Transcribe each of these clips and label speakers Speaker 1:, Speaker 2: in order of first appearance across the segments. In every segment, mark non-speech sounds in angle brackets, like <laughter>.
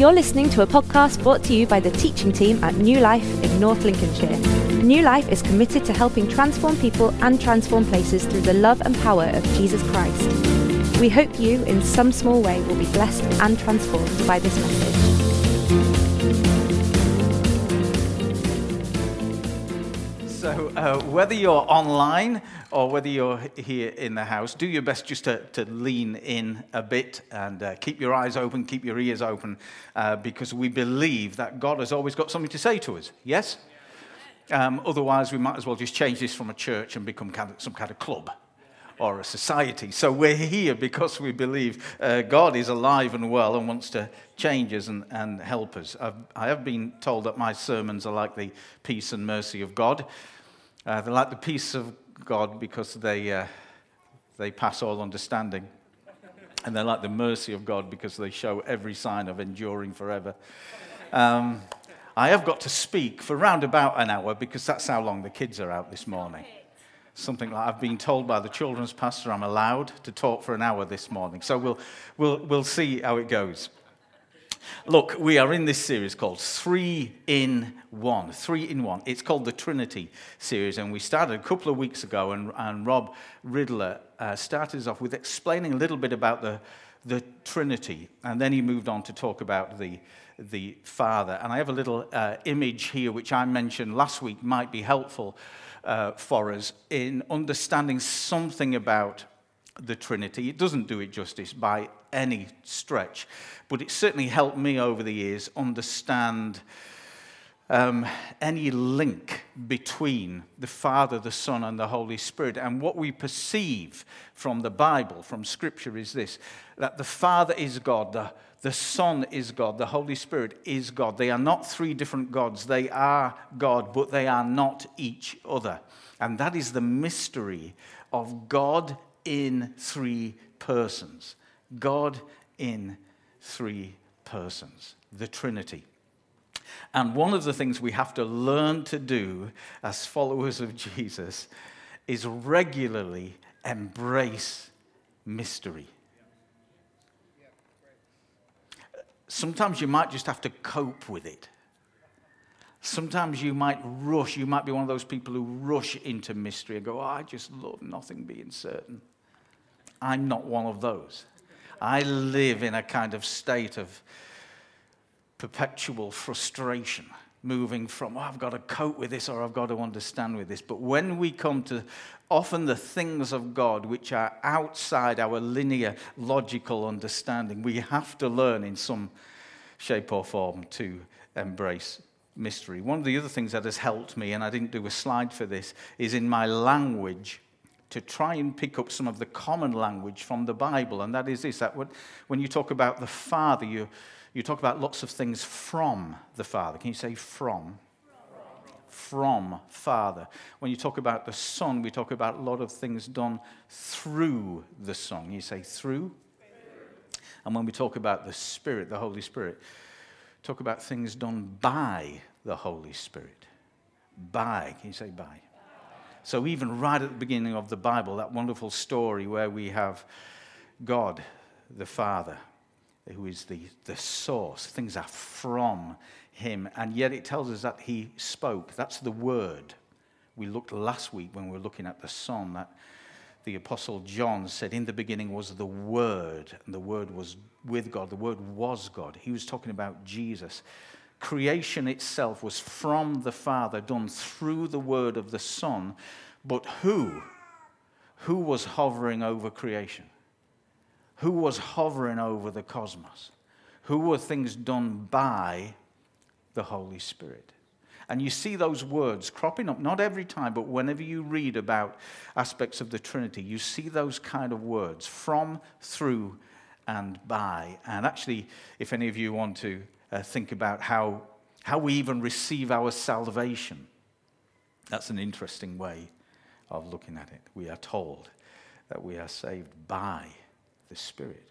Speaker 1: You're listening to a podcast brought to you by the teaching team at New Life in North Lincolnshire. New Life is committed to helping transform people and transform places through the love and power of Jesus Christ. We hope you, in some small way, will be blessed and transformed by this message.
Speaker 2: So, uh, whether you're online or whether you're here in the house, do your best just to, to lean in a bit and uh, keep your eyes open, keep your ears open, uh, because we believe that God has always got something to say to us. Yes? Um, otherwise, we might as well just change this from a church and become kind of, some kind of club or a society. So we're here because we believe uh, God is alive and well and wants to change us and, and help us. I've, I have been told that my sermons are like the peace and mercy of God. Uh, they're like the peace of God because they, uh, they pass all understanding. And they're like the mercy of God because they show every sign of enduring forever. Um, I have got to speak for round about an hour because that's how long the kids are out this morning. Something like I've been told by the children's pastor I'm allowed to talk for an hour this morning. So we'll, we'll, we'll see how it goes. Look, we are in this series called Three in One. Three in One. It's called the Trinity series, and we started a couple of weeks ago, and, and Rob Riddler uh, started us off with explaining a little bit about the, the Trinity, and then he moved on to talk about the, the Father. And I have a little uh, image here, which I mentioned last week, might be helpful uh, for us in understanding something about the Trinity. It doesn't do it justice by any stretch, but it certainly helped me over the years understand um, any link between the Father, the Son, and the Holy Spirit. And what we perceive from the Bible, from Scripture, is this that the Father is God, the, the Son is God, the Holy Spirit is God. They are not three different gods, they are God, but they are not each other. And that is the mystery of God in three persons. God in three persons, the Trinity. And one of the things we have to learn to do as followers of Jesus is regularly embrace mystery. Sometimes you might just have to cope with it. Sometimes you might rush, you might be one of those people who rush into mystery and go, oh, I just love nothing being certain. I'm not one of those. I live in a kind of state of perpetual frustration, moving from, oh, I've got to cope with this or I've got to understand with this. But when we come to often the things of God which are outside our linear, logical understanding, we have to learn in some shape or form to embrace mystery. One of the other things that has helped me, and I didn't do a slide for this, is in my language to try and pick up some of the common language from the Bible. And that is this that when you talk about the Father, you, you talk about lots of things from the Father. Can you say from? From Father. When you talk about the Son, we talk about a lot of things done through the Son. You say through. And when we talk about the Spirit, the Holy Spirit, talk about things done by the Holy Spirit. By. Can you say by? So, even right at the beginning of the Bible, that wonderful story where we have God, the Father, who is the, the source, things are from Him, and yet it tells us that He spoke. That's the Word. We looked last week when we were looking at the Son that the Apostle John said, In the beginning was the Word, and the Word was with God. The Word was God. He was talking about Jesus creation itself was from the Father, done through the word of the Son. But who? Who was hovering over creation? Who was hovering over the cosmos? Who were things done by the Holy Spirit? And you see those words cropping up, not every time, but whenever you read about aspects of the Trinity, you see those kind of words from, through, and by. And actually, if any of you want to uh, think about how, how we even receive our salvation. That's an interesting way of looking at it. We are told that we are saved by the Spirit.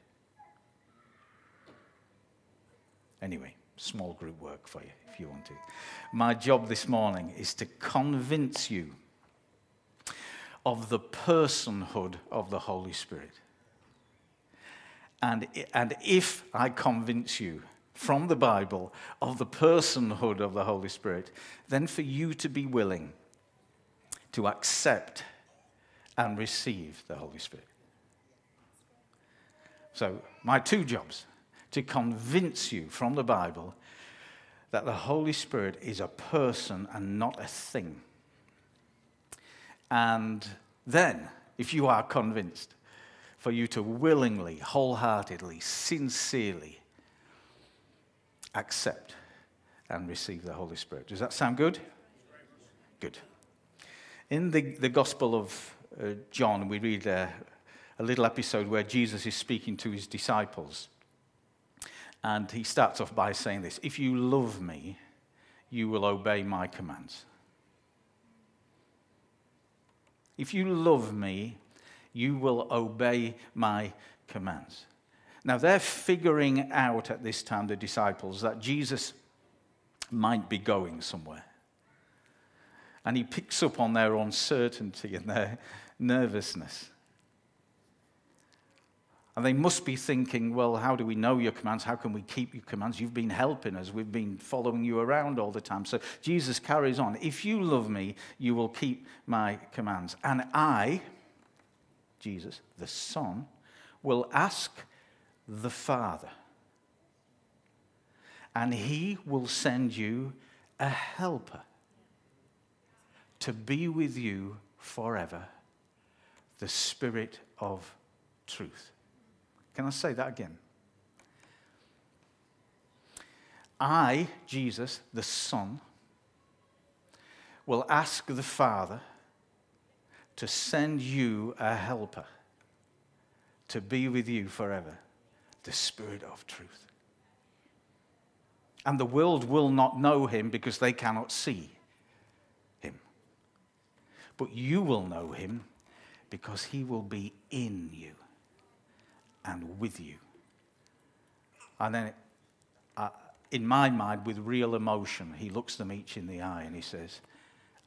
Speaker 2: Anyway, small group work for you if you want to. My job this morning is to convince you of the personhood of the Holy Spirit. And, and if I convince you from the Bible of the personhood of the Holy Spirit, then for you to be willing to accept and receive the Holy Spirit. So, my two jobs to convince you from the Bible that the Holy Spirit is a person and not a thing. And then, if you are convinced, for you to willingly, wholeheartedly, sincerely accept and receive the Holy Spirit. Does that sound good? Good. In the, the Gospel of uh, John, we read uh, a little episode where Jesus is speaking to his disciples. And he starts off by saying this If you love me, you will obey my commands. If you love me, you will obey my commands. Now, they're figuring out at this time, the disciples, that Jesus might be going somewhere. And he picks up on their uncertainty and their nervousness. And they must be thinking, well, how do we know your commands? How can we keep your commands? You've been helping us. We've been following you around all the time. So Jesus carries on. If you love me, you will keep my commands. And I, Jesus, the Son, will ask the Father, and he will send you a helper to be with you forever, the Spirit of truth. Can I say that again? I, Jesus, the Son, will ask the Father to send you a helper to be with you forever the Spirit of truth. And the world will not know him because they cannot see him. But you will know him because he will be in you and with you. And then, uh, in my mind, with real emotion, he looks them each in the eye and he says,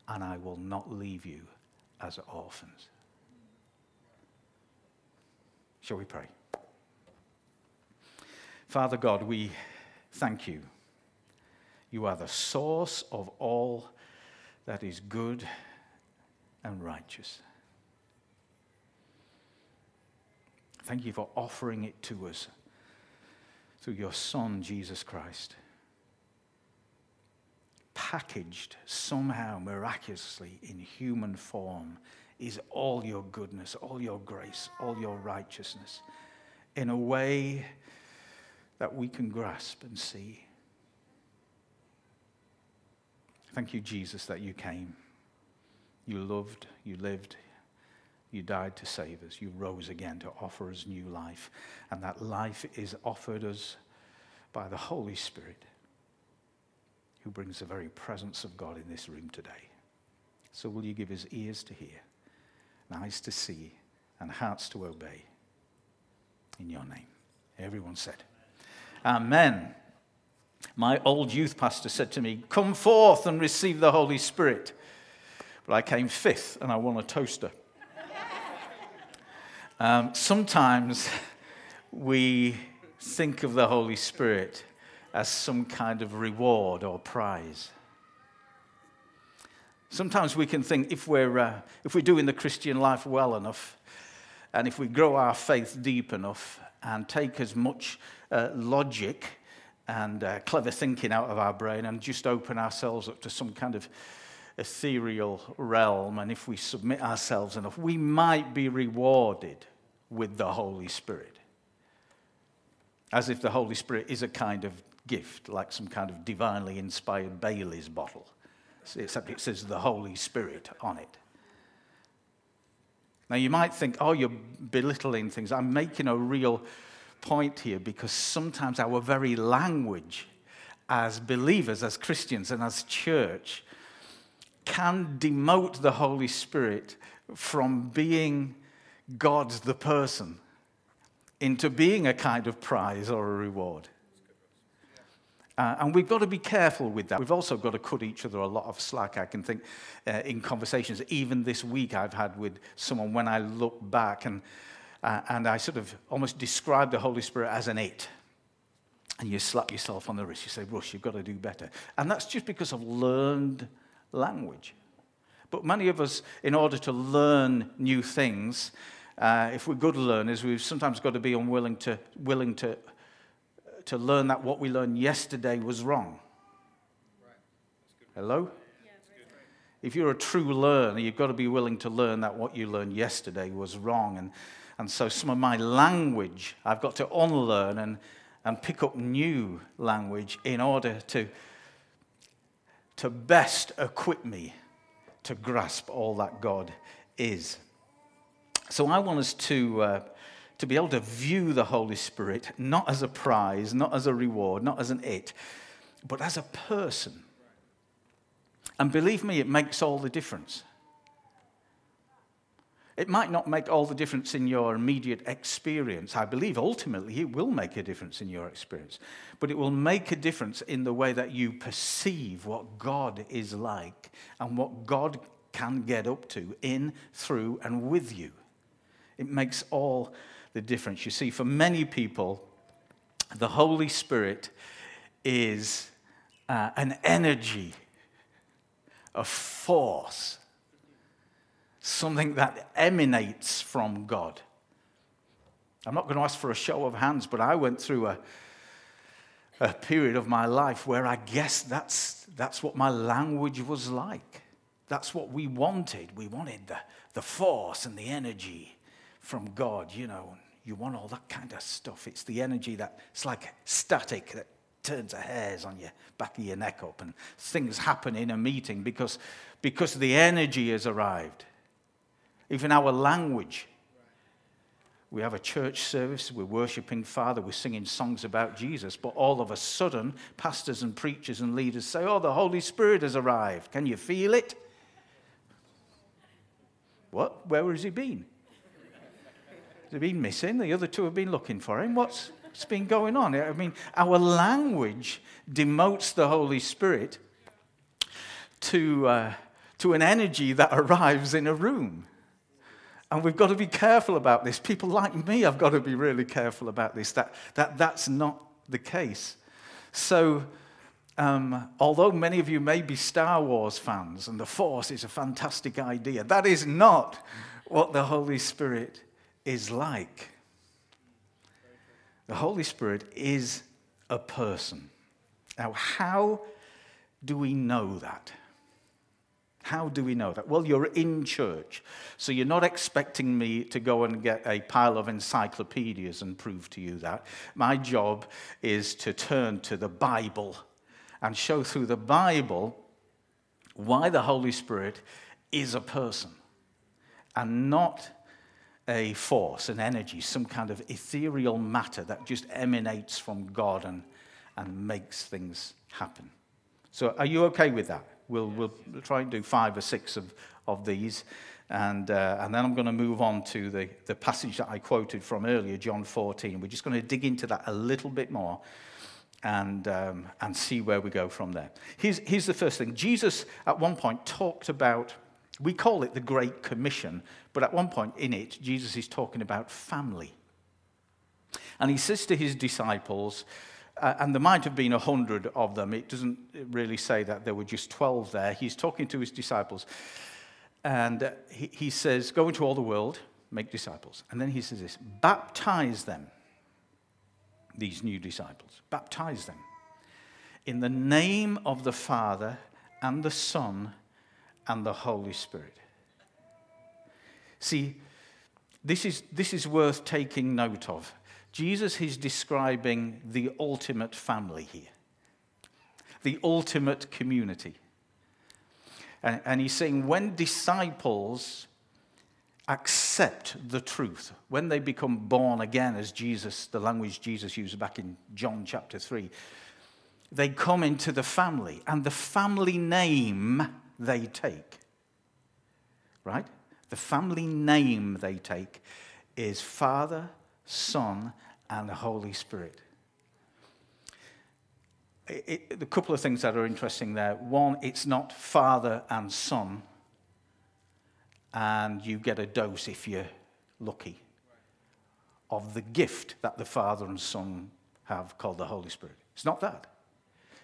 Speaker 2: And I will not leave you as orphans. Shall we pray? Father God, we thank you. You are the source of all that is good and righteous. Thank you for offering it to us through your Son, Jesus Christ packaged somehow miraculously in human form is all your goodness, all your grace, all your righteousness in a way that we can grasp and see. Thank you, Jesus, that you came. You loved, you lived, you died to save us. You rose again to offer us new life. And that life is offered us by the Holy Spirit who brings the very presence of God in this room today. So, will you give us ears to hear, and eyes to see, and hearts to obey? In your name. Everyone said, Amen. My old youth pastor said to me, Come forth and receive the Holy Spirit. But I came fifth and I won a toaster. um, sometimes we think of the Holy Spirit as some kind of reward or prize. Sometimes we can think if we're, uh, if we're doing the Christian life well enough, and if we grow our faith deep enough and take as much uh, logic and uh, clever thinking out of our brain and just open ourselves up to some kind of ethereal realm, and if we submit ourselves enough, we might be rewarded with the Holy Spirit. As if the Holy Spirit is a kind of gift, like some kind of divinely inspired Bailey's bottle, except it says the Holy Spirit on it. Now, you might think, oh, you're belittling things. I'm making a real point here because sometimes our very language as believers, as Christians, and as church can demote the Holy Spirit from being God's the person into being a kind of prize or a reward. Uh, and we've got to be careful with that. We've also got to cut each other a lot of slack. I can think uh, in conversations, even this week, I've had with someone when I look back and, uh, and I sort of almost describe the Holy Spirit as an eight. and you slap yourself on the wrist. You say, Russ, you've got to do better. And that's just because of learned language. But many of us, in order to learn new things, uh, if we're good learners, we've sometimes got to be unwilling to, willing to, to learn that what we learned yesterday was wrong. Hello? If you're a true learner, you've got to be willing to learn that what you learned yesterday was wrong. And, and so some of my language, I've got to unlearn and, and pick up new language in order to, to best equip me to grasp all that God is. So I want us to, uh, to be able to view the Holy Spirit not as a prize, not as a reward, not as an it, but as a person. And believe me, it makes all the difference. It might not make all the difference in your immediate experience. I believe ultimately it will make a difference in your experience. But it will make a difference in the way that you perceive what God is like and what God can get up to in, through, and with you. It makes all the difference. You see, for many people, the Holy Spirit is uh, an energy, a force something that emanates from God. I'm not going to ask for a show of hands, but I went through a, a period of my life where I guess that's, that's what my language was like. That's what we wanted. We wanted the, the force and the energy from God, you know. You want all that kind of stuff. It's the energy that it's like static that turns the hairs on your back of your neck up and things happen in a meeting because, because the energy has arrived even our language. We have a church service, we're worshiping Father, we're singing songs about Jesus, but all of a sudden, pastors and preachers and leaders say, Oh, the Holy Spirit has arrived. Can you feel it? What? Where has he been? Has he been missing? The other two have been looking for him. What's, what's been going on? I mean, our language demotes the Holy Spirit to, uh, to an energy that <laughs> arrives in a room. And we've got to be careful about this. People like me have got to be really careful about this, that, that that's not the case. So, um, although many of you may be Star Wars fans and the Force is a fantastic idea, that is not what the Holy Spirit is like. The Holy Spirit is a person. Now, how do we know that? How do we know that? Well, you're in church, so you're not expecting me to go and get a pile of encyclopedias and prove to you that. My job is to turn to the Bible and show through the Bible why the Holy Spirit is a person and not a force, an energy, some kind of ethereal matter that just emanates from God and, and makes things happen. So, are you okay with that? We'll, we'll try and do five or six of, of these. And, uh, and then I'm going to move on to the, the passage that I quoted from earlier, John 14. We're just going to dig into that a little bit more and, um, and see where we go from there. Here's, here's the first thing Jesus, at one point, talked about, we call it the Great Commission, but at one point in it, Jesus is talking about family. And he says to his disciples, uh, and there might have been a hundred of them. It doesn't really say that there were just 12 there. He's talking to his disciples. And uh, he, he says, Go into all the world, make disciples. And then he says this baptize them, these new disciples, baptize them in the name of the Father and the Son and the Holy Spirit. See, this is, this is worth taking note of. Jesus is describing the ultimate family here, the ultimate community. And, and he's saying when disciples accept the truth, when they become born again, as Jesus, the language Jesus used back in John chapter 3, they come into the family, and the family name they take, right? The family name they take is Father, Son, and the Holy Spirit. It, it, a couple of things that are interesting there. One, it's not Father and Son, and you get a dose if you're lucky of the gift that the Father and Son have called the Holy Spirit. It's not that.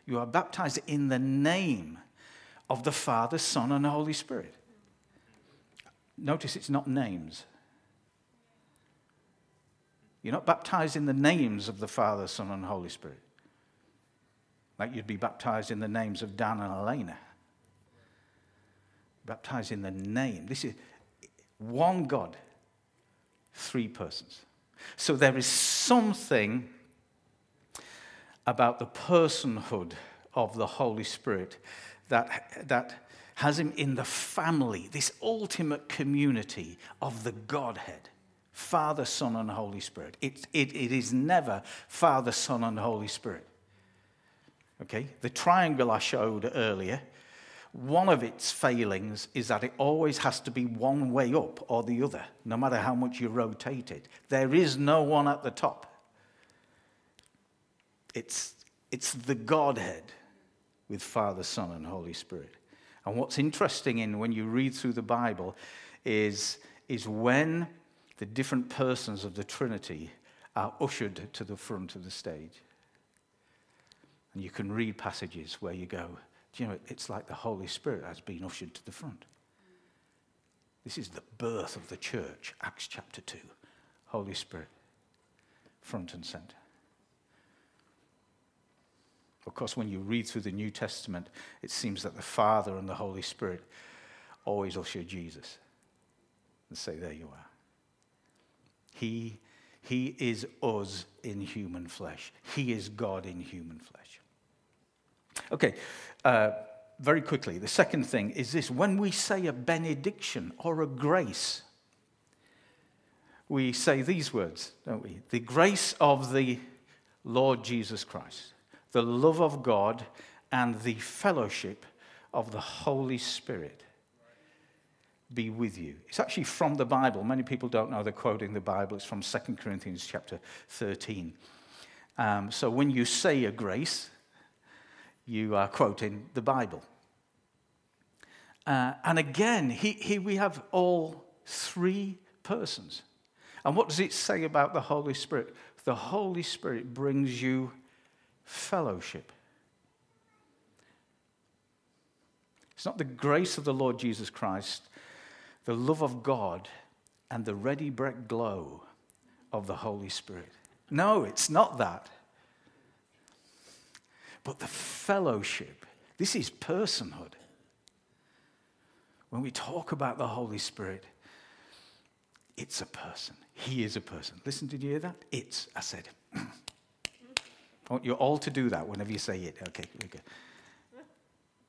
Speaker 2: You are baptized in the name of the Father, Son, and Holy Spirit. Notice it's not names. You're not baptized in the names of the Father, Son, and Holy Spirit. Like you'd be baptized in the names of Dan and Elena. Baptized in the name. This is one God, three persons. So there is something about the personhood of the Holy Spirit that, that has him in the family, this ultimate community of the Godhead. Father, Son, and Holy Spirit. It, it, it is never Father, Son, and Holy Spirit. Okay? The triangle I showed earlier, one of its failings is that it always has to be one way up or the other, no matter how much you rotate it. There is no one at the top. It's, it's the Godhead with Father, Son, and Holy Spirit. And what's interesting in when you read through the Bible is, is when the different persons of the Trinity are ushered to the front of the stage. And you can read passages where you go, do you know, it's like the Holy Spirit has been ushered to the front. This is the birth of the church, Acts chapter 2. Holy Spirit, front and center. Of course, when you read through the New Testament, it seems that the Father and the Holy Spirit always usher Jesus and say, There you are. He, he is us in human flesh. He is God in human flesh. Okay, uh, very quickly, the second thing is this when we say a benediction or a grace, we say these words, don't we? The grace of the Lord Jesus Christ, the love of God, and the fellowship of the Holy Spirit be with you. It's actually from the Bible. Many people don't know they're quoting the Bible. It's from 2 Corinthians chapter 13. Um, so when you say a grace, you are quoting the Bible. Uh, and again, here we have all three persons. And what does it say about the Holy Spirit? The Holy Spirit brings you fellowship. It's not the grace of the Lord Jesus Christ the love of God and the Ready Brek glow of the Holy Spirit. No, it's not that. But the fellowship, this is personhood. When we talk about the Holy Spirit, it's a person. He is a person. Listen, did you hear that? It's, I said. I <clears throat> want you all to do that whenever you say it. Okay, okay.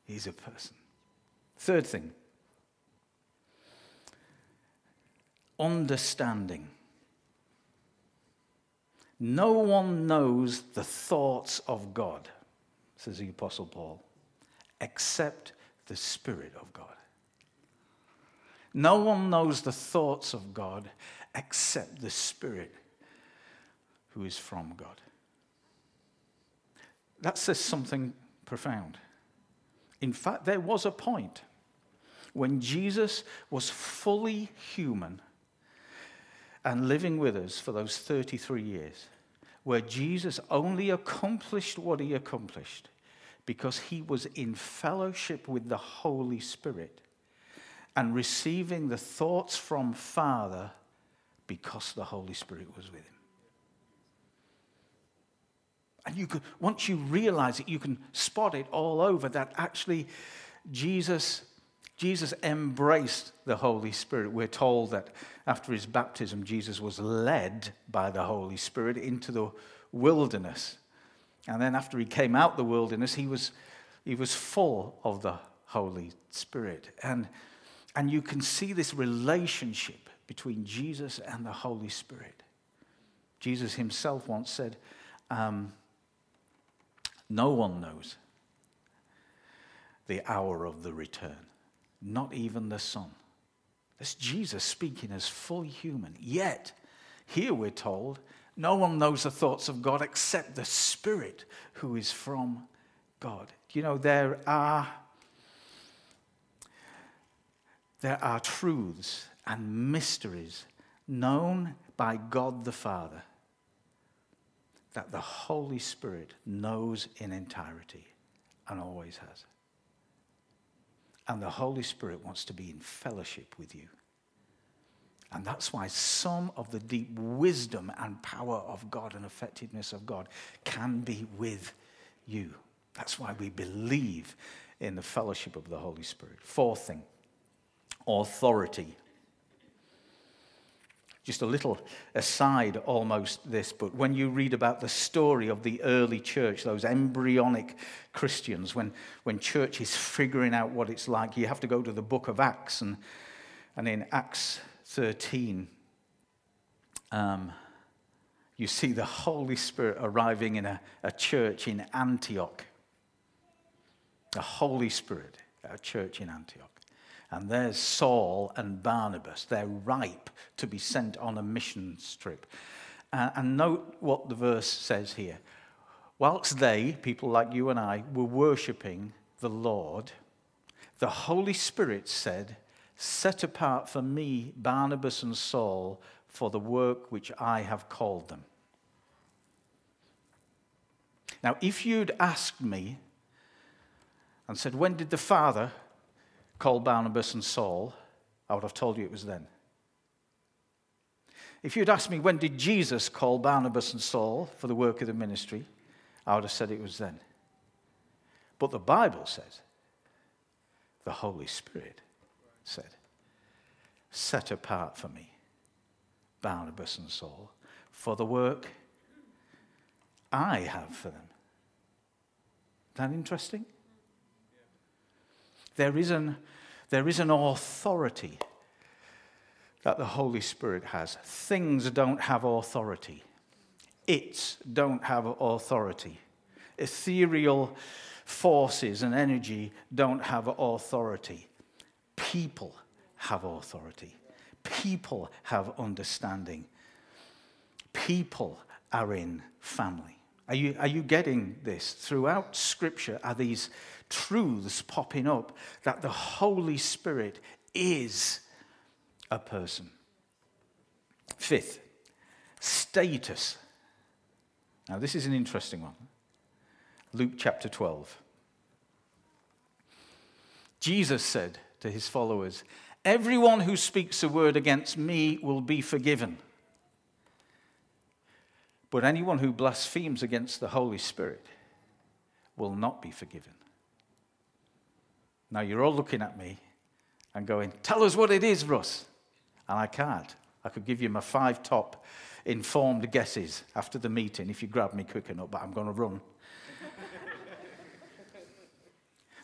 Speaker 2: He's a person. Third thing understanding. No one knows the thoughts of God, says the Apostle Paul, except the Spirit of God. No one knows the thoughts of God except the Spirit who is from God. That says something profound. In fact, there was a point when Jesus was fully human and living with us for those 33 years, where Jesus only accomplished what he accomplished because he was in fellowship with the Holy Spirit and receiving the thoughts from Father because the Holy Spirit was with him. And you could, once you realize it, you can spot it all over that actually Jesus Jesus embraced the Holy Spirit. We're told that after his baptism, Jesus was led by the Holy Spirit into the wilderness. And then after he came out the wilderness, he was, he was full of the Holy Spirit. And, and you can see this relationship between Jesus and the Holy Spirit. Jesus himself once said, um, No one knows the hour of the return not even the Son. That's Jesus speaking as fully human. Yet, here we're told, no one knows the thoughts of God except the Spirit who is from God. You know, there are, there are truths and mysteries known by God the Father that the Holy Spirit knows in entirety and always has. And the Holy Spirit wants to be in fellowship with you. And that's why some of the deep wisdom and power of God and effectiveness of God can be with you. That's why we believe in the fellowship of the Holy Spirit. Fourth thing authority. Just a little aside, almost this, but when you read about the story of the early church, those embryonic Christians, when, when church is figuring out what it's like, you have to go to the book of Acts. And, and in Acts 13, um, you see the Holy Spirit arriving in a, a church in Antioch. The Holy Spirit, a church in Antioch. And there's Saul and Barnabas. They're ripe to be sent on a mission trip. Uh, and note what the verse says here. Whilst they, people like you and I, were worshipping the Lord, the Holy Spirit said, set apart for me Barnabas and Saul for the work which I have called them. Now, if you'd asked me and said, When did the Father call Barnabas and Saul? I would have told you it was then. If you'd asked me, When did Jesus call Barnabas and Saul for the work of the ministry? I would have said it was then. But the Bible says the Holy Spirit said, Set apart for me Barnabas and Saul for the work I have for them. Is That interesting? There is an, there is an authority that the Holy Spirit has. Things don't have authority. It's don't have authority. Ethereal forces and energy don't have authority people have authority, people have understanding, people are in family. Are you, are you getting this? Throughout Scripture are these truths popping up that the Holy Spirit is a person. Fifth, status. Now, this is an interesting one. Luke chapter 12. Jesus said, to his followers Everyone who speaks a word against me will be forgiven. But anyone who blasphemes against the Holy Spirit will not be forgiven. Now you're all looking at me and going, Tell us what it is, Russ. And I can't. I could give you my five top informed guesses after the meeting if you grab me quick enough, but I'm going to run. <laughs>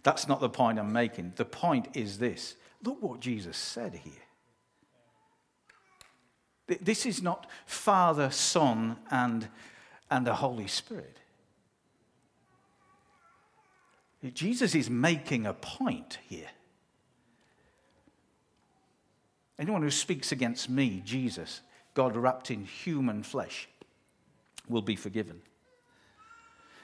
Speaker 2: That's not the point I'm making. The point is this look what Jesus said here. This is not Father, Son, and, and the Holy Spirit. Jesus is making a point here. Anyone who speaks against me, Jesus, God wrapped in human flesh, will be forgiven.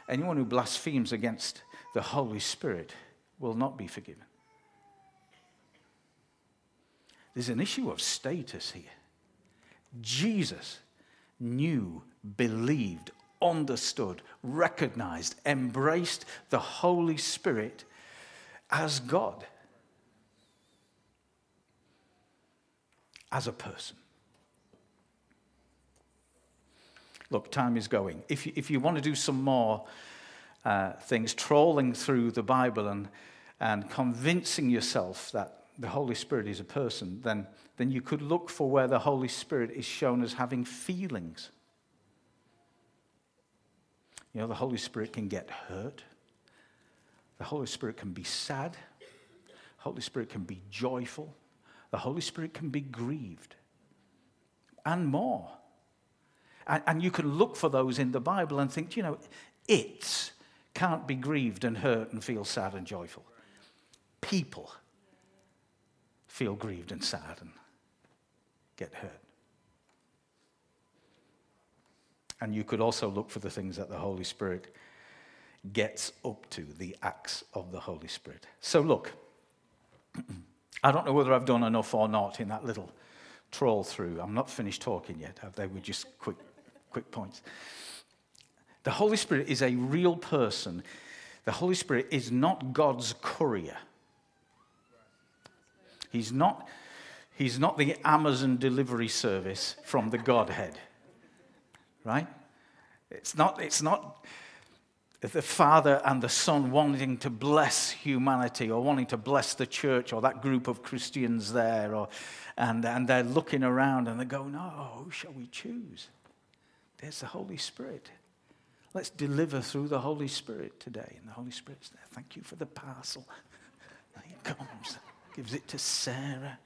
Speaker 2: Anyone who blasphemes against the Holy Spirit will not be forgiven. There's an issue of status here. Jesus knew, believed, understood, recognized, embraced the Holy Spirit as God, as a person. Look, time is going. If you, if you want to do some more uh, things, trolling through the Bible and and convincing yourself that the Holy Spirit is a person, then, then you could look for where the Holy Spirit is shown as having feelings. You know, the Holy Spirit can get hurt. The Holy Spirit can be sad. The Holy Spirit can be joyful. The Holy Spirit can be grieved. And more. And, and you can look for those in the Bible and think, you know, it can't be grieved and hurt and feel sad and joyful people feel grieved and sad and get hurt. And you could also look for the things that the Holy Spirit gets up to, the acts of the Holy Spirit. So, look, <clears throat> I don't know whether I've done enough or not in that little trawl through. I'm not finished talking yet. They were just quick, quick points. The Holy Spirit is a real person. The Holy Spirit is not God's courier. He's not, he's not the Amazon delivery service from the Godhead. Right? It's not, it's not the Father and the Son wanting to bless humanity or wanting to bless the church or that group of Christians there. Or, and, and they're looking around and they go, No, who shall we choose? There's the Holy Spirit. Let's deliver through the Holy Spirit today. And the Holy Spirit's there. Thank you for the parcel. There <laughs> he comes, gives it to Sarah.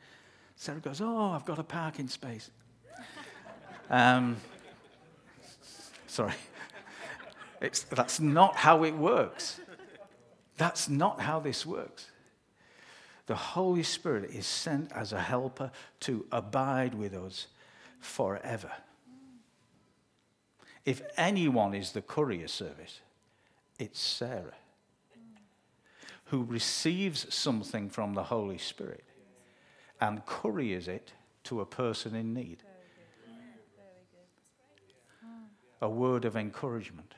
Speaker 2: Sarah goes, Oh, I've got a parking space. <laughs> Um, sorry. It's, that's not how it works. That's not how this works. The Holy Spirit is sent as a helper to abide with us forever. If anyone is the courier service, it's Sarah who receives something from the Holy Spirit and couriers it to a person in need. A word of encouragement,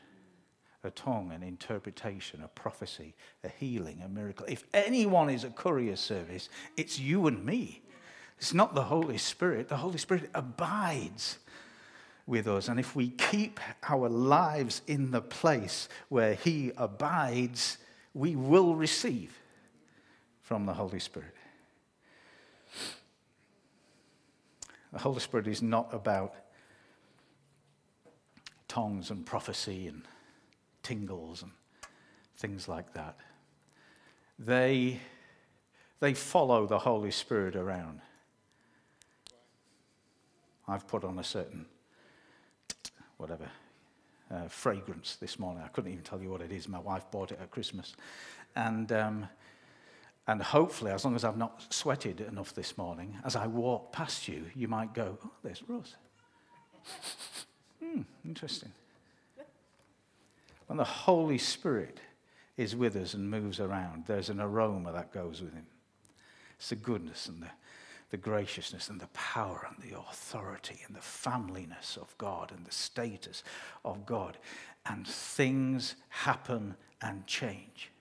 Speaker 2: a tongue, an interpretation, a prophecy, a healing, a miracle. If anyone is a courier service, it's you and me. It's not the Holy Spirit. The Holy Spirit abides with us. And if we keep our lives in the place where He abides, we will receive from the Holy Spirit. The Holy Spirit is not about tongues and prophecy and tingles and things like that. They, they follow the Holy Spirit around. I've put on a certain whatever, uh, fragrance this morning. I couldn't even tell you what it is. My wife bought it at Christmas. And, um, and hopefully, as long as I've not sweated enough this morning, as I walk past you, you might go, oh, there's Russ. <laughs> hmm, interesting. When the Holy Spirit is with us and moves around, there's an aroma that goes with him. It's the goodness and the the graciousness and the power and the authority and the familyness of God and the status of God. And things happen and change.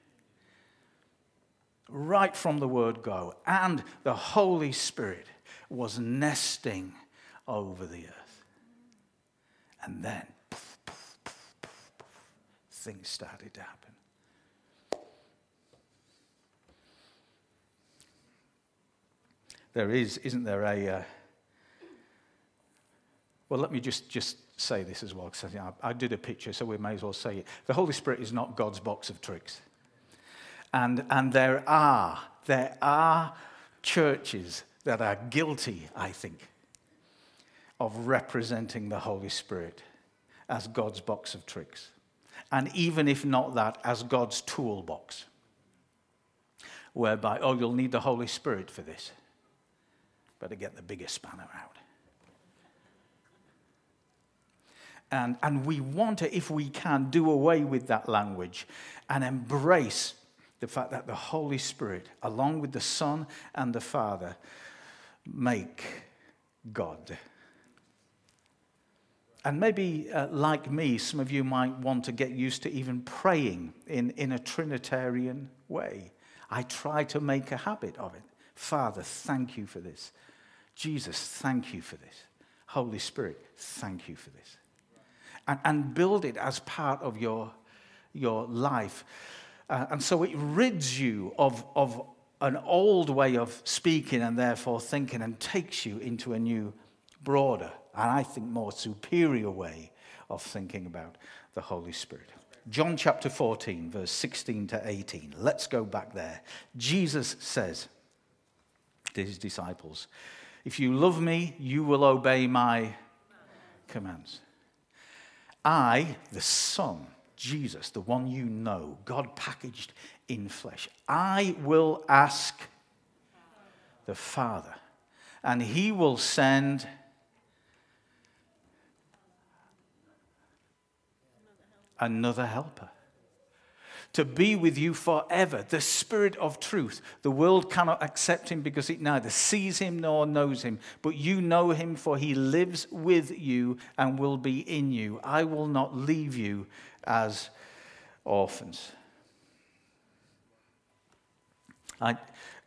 Speaker 2: Right from the word go. And the Holy Spirit was nesting over the earth. And then poof, poof, poof, things started to happen. there is, isn't there, a. Uh, well, let me just, just say this as well, because I, I did a picture, so we may as well say it. The Holy Spirit is not God's box of tricks. And, and there are, there are churches that are guilty, I think, of representing the Holy Spirit as God's box of tricks. And even if not that, as God's toolbox, whereby, oh, you'll need the Holy Spirit for this. Better get the bigger spanner out. And, and we want to, if we can, do away with that language and embrace the fact that the Holy Spirit, along with the Son and the Father, make God. And maybe, uh, like me, some of you might want to get used to even praying in, in a Trinitarian way. I try to make a habit of it. Father, thank you for this. Jesus, thank you for this. Holy Spirit, thank you for this. And, and build it as part of your, your life. Uh, and so it rids you of, of an old way of speaking and therefore thinking and takes you into a new, broader, and I think more superior way of thinking about the Holy Spirit. John chapter 14, verse 16 to 18. Let's go back there. Jesus says to his disciples, if you love me, you will obey my commands. I, the Son, Jesus, the one you know, God packaged in flesh, I will ask the Father, and he will send another helper to be with you forever. The Spirit of truth. The world cannot accept him because it neither sees him nor knows him. But you know him, for he lives with you and will be in you. I will not leave you as orphans. I,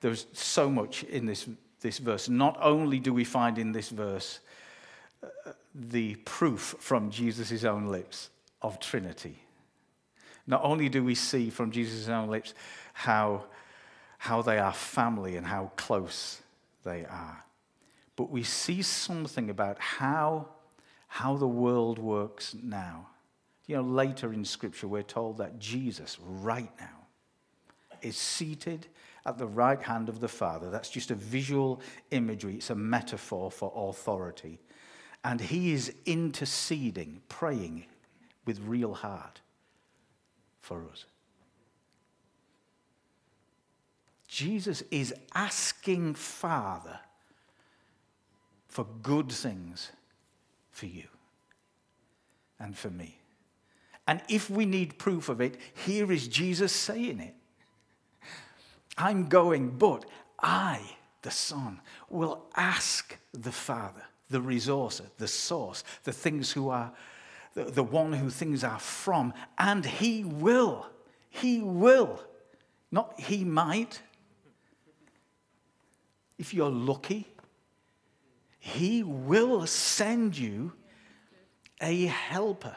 Speaker 2: there's so much in this, this verse. Not only do we find in this verse uh, the proof from Jesus' own lips of Trinity not only do we see from Jesus' own lips how, how they are family and how close they are, but we see something about how, how the world works now. You know, later in Scripture, we're told that Jesus, right now, is seated at the right hand of the Father. That's just a visual imagery, it's a metaphor for authority. And he is interceding, praying with real heart for us. Jesus is asking Father for good things for you and for me. And if we need proof of it, here is Jesus saying it. I'm going, but I, the Son, will ask the Father, the resourcer, the source, the things who are the, the one who things are from, and he will. He will. Not he might. If you're lucky, he will send you a helper.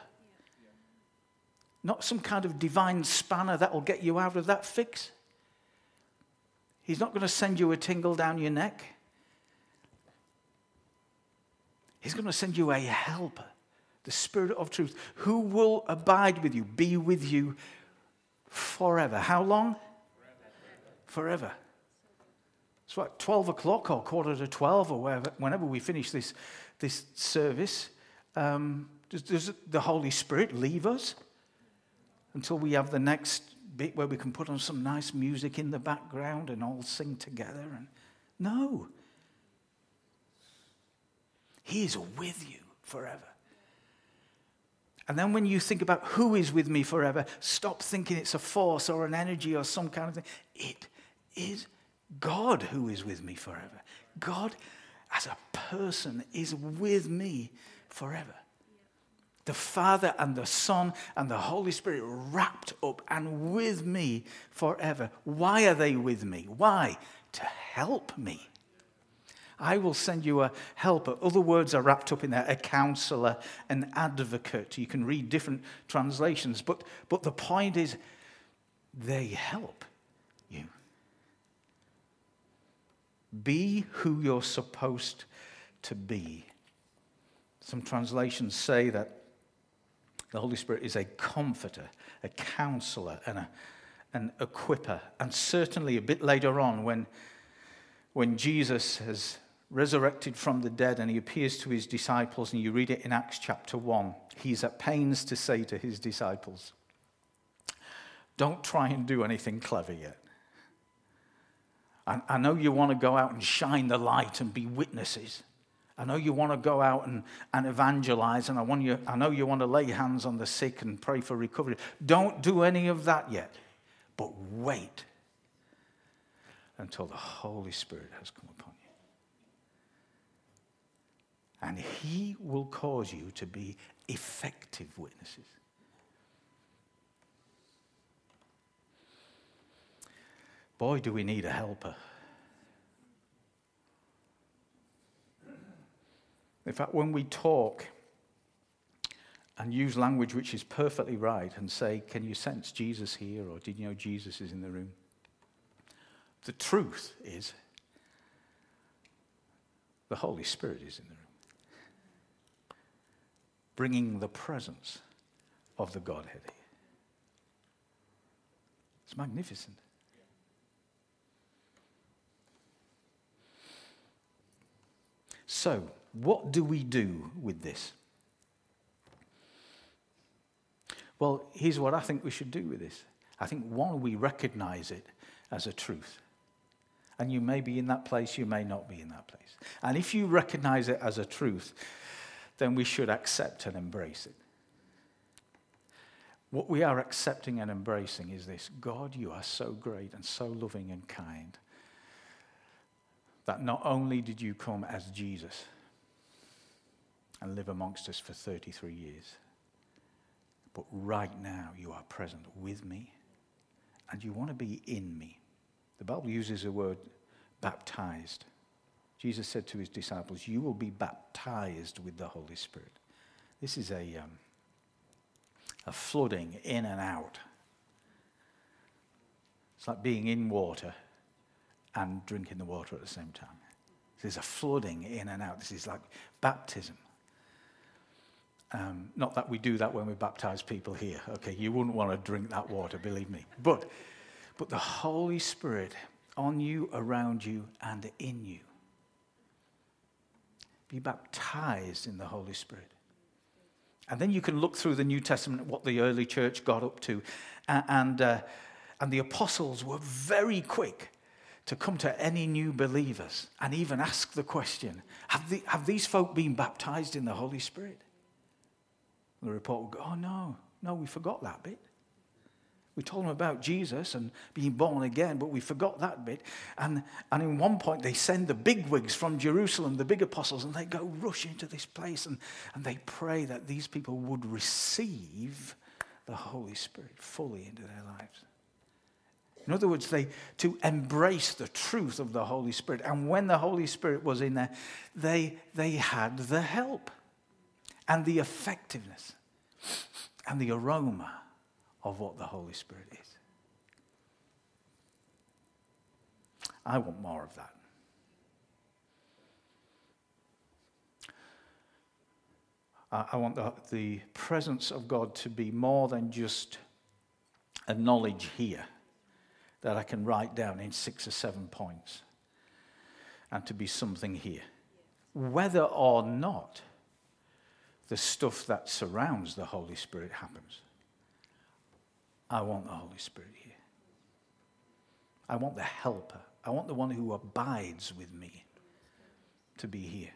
Speaker 2: Not some kind of divine spanner that will get you out of that fix. He's not going to send you a tingle down your neck. He's going to send you a helper the Spirit of truth, who will abide with you, be with you forever. How long? Forever. forever. It's what, 12 o'clock or quarter to 12 or wherever, whenever we finish this, this service. Um, does, does the Holy Spirit leave us until we have the next bit where we can put on some nice music in the background and all sing together? And, no. He is with you forever. And then when you think about who is with me forever, stop thinking it's a force or an energy or some kind of thing. It is God who is with me forever. God, as a person, is with me forever. The Father and the Son and the Holy Spirit wrapped up and with me forever. Why are they with me? Why? To help me. I will send you a helper. Other words are wrapped up in there a counselor, an advocate. You can read different translations, but, but the point is they help you. Be who you're supposed to be. Some translations say that the Holy Spirit is a comforter, a counselor, and a, an equiper. And certainly a bit later on, when, when Jesus has resurrected from the dead and he appears to his disciples, and you read it in Acts chapter 1. He's at pains to say to his disciples, Don't try and do anything clever yet. I, know you want to go out and shine the light and be witnesses. I know you want to go out and, and evangelize, and I, want you, I know you want to lay hands on the sick and pray for recovery. Don't do any of that yet, but wait until the Holy Spirit has come upon you and He will cause you to be effective witnesses. Boy, do we need a helper. In fact, when we talk and use language which is perfectly right and say, Can you sense Jesus here? or Did you know Jesus is in the room? The truth is, the Holy Spirit is in the room bringing the presence of the Godhead here. It's magnificent. So, what do we do with this? Well, here's what I think we should do with this. I think, one, we recognize it as a truth. And you may be in that place, you may not be in that place. And if you recognize it as a truth, then we should accept and embrace it. What we are accepting and embracing is this God, you are so great and so loving and kind that not only did you come as Jesus and live amongst us for 33 years, but right now you are present with me and you want to be in me. The Bible uses the word baptized. Jesus said to his disciples, You will be baptized with the Holy Spirit. This is a. Um, a flooding in and out. It's like being in water and drinking the water at the same time. There's a flooding in and out. This is like baptism. Um, not that we do that when we baptize people here. Okay, you wouldn't want to drink that water, believe me. But, but the Holy Spirit on you, around you, and in you. Be baptized in the Holy Spirit. And then you can look through the New Testament, what the early church got up to. And, uh, and the apostles were very quick to come to any new believers and even ask the question Have, the, have these folk been baptized in the Holy Spirit? And the report would go, Oh, no, no, we forgot that bit. We told them about Jesus and being born again, but we forgot that bit. And, and in one point, they send the bigwigs from Jerusalem, the big apostles, and they go rush into this place and, and they pray that these people would receive the Holy Spirit fully into their lives. In other words, they to embrace the truth of the Holy Spirit. And when the Holy Spirit was in there, they, they had the help and the effectiveness and the aroma of what the Holy Spirit is. I want more of that. I want the, the presence of God to be more than just a knowledge here that I can write down in six or seven points and to be something here. Whether or not the stuff that surrounds the Holy Spirit happens. I want the Holy Spirit here. I want the helper. I want the one who abides with me to be here.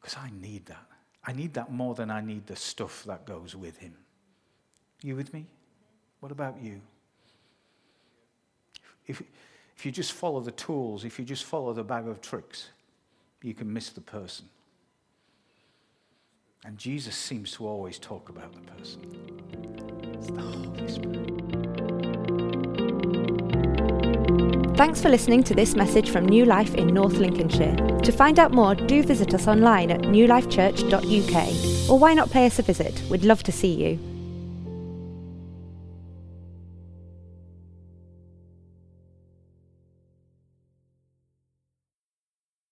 Speaker 2: Because I need that. I need that more than I need the stuff that goes with him. You with me? What about you? If, if you just follow the tools, if you just follow the bag of tricks, you can miss the person. And Jesus seems to always talk about the person. The Holy Spirit.
Speaker 1: Thanks for listening to this message from New Life in North Lincolnshire. To find out more, do visit us online at newlifechurch.uk. Or why not pay us a visit? We'd love to see you.